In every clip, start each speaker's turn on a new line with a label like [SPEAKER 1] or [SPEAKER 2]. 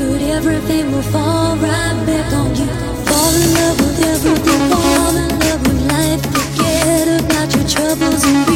[SPEAKER 1] everything will fall right back on you. Fall in love with everything, fall in love with life, forget about your troubles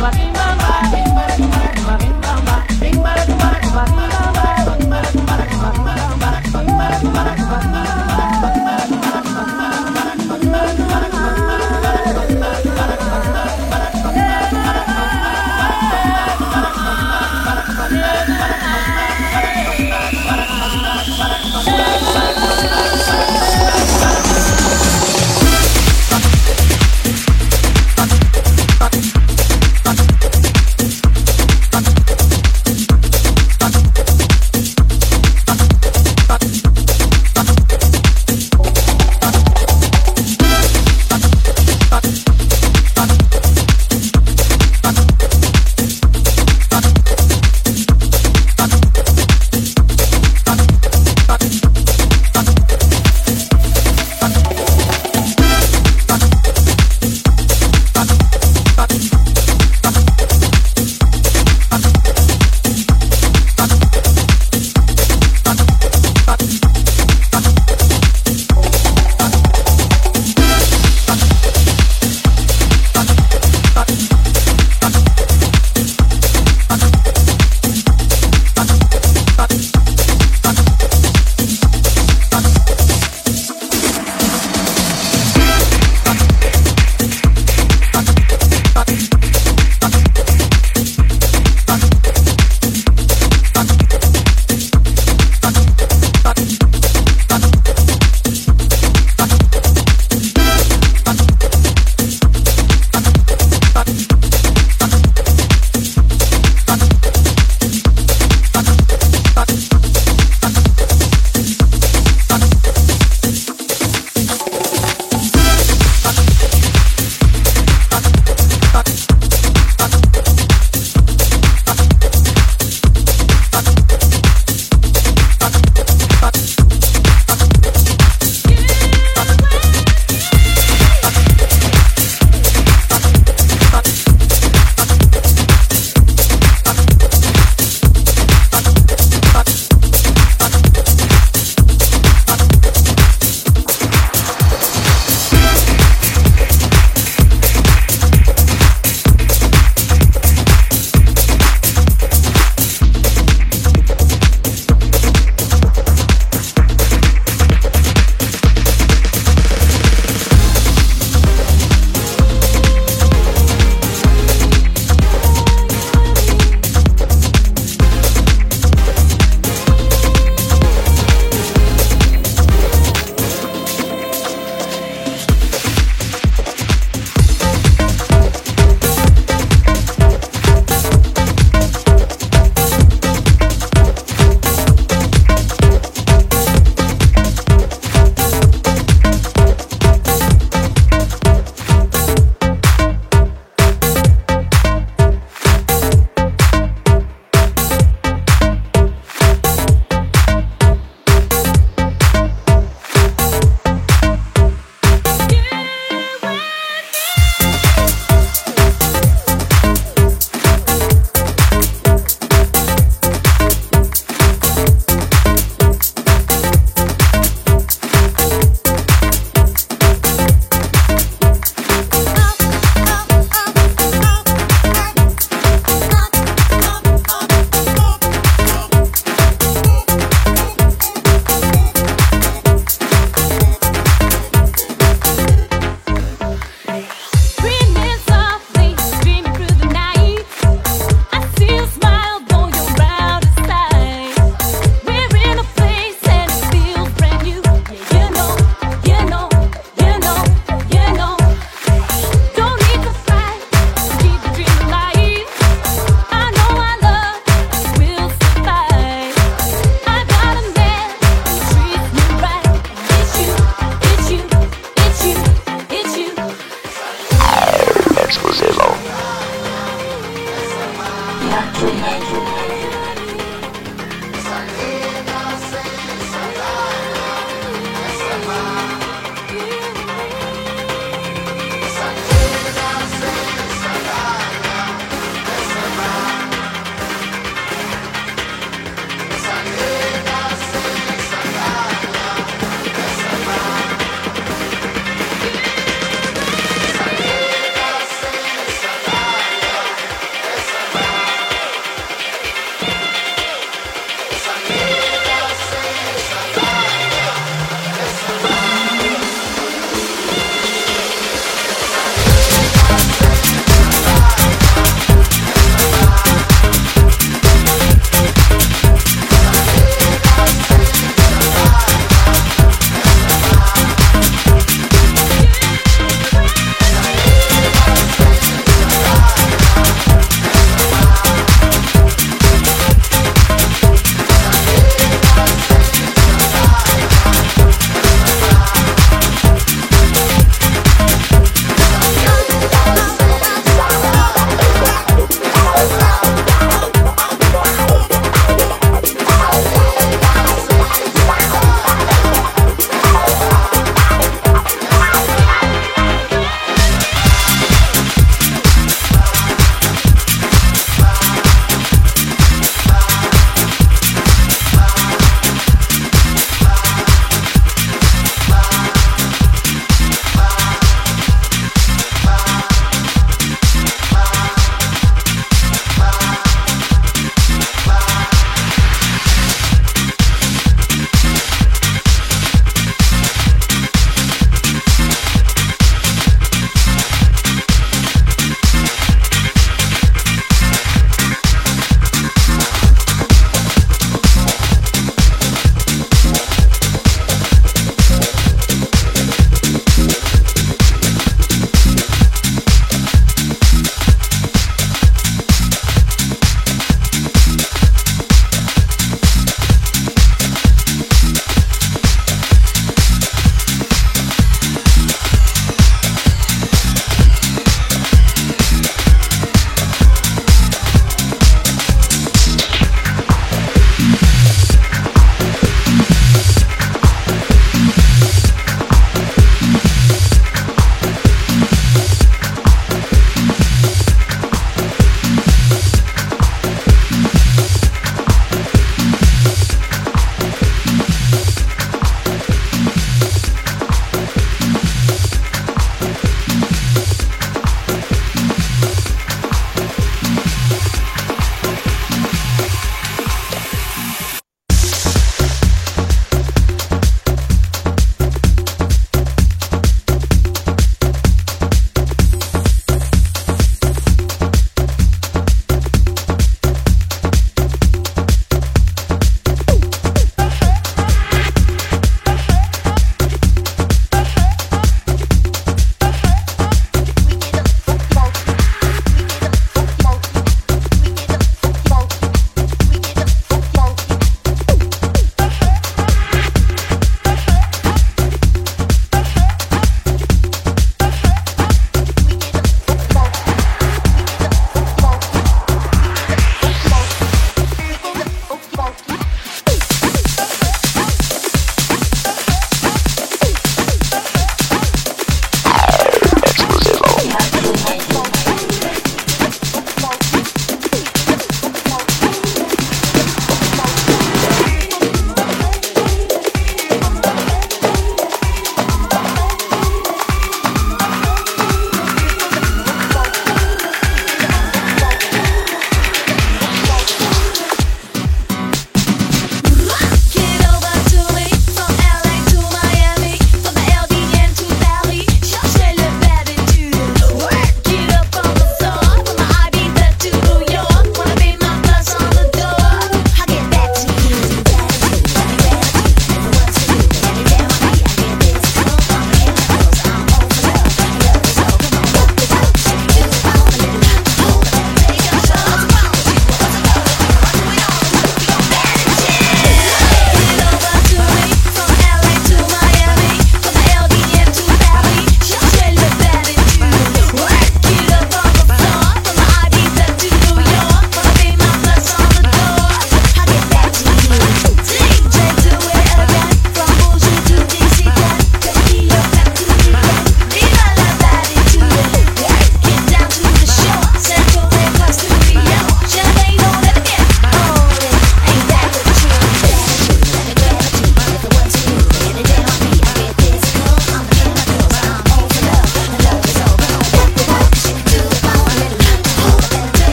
[SPEAKER 2] Bye.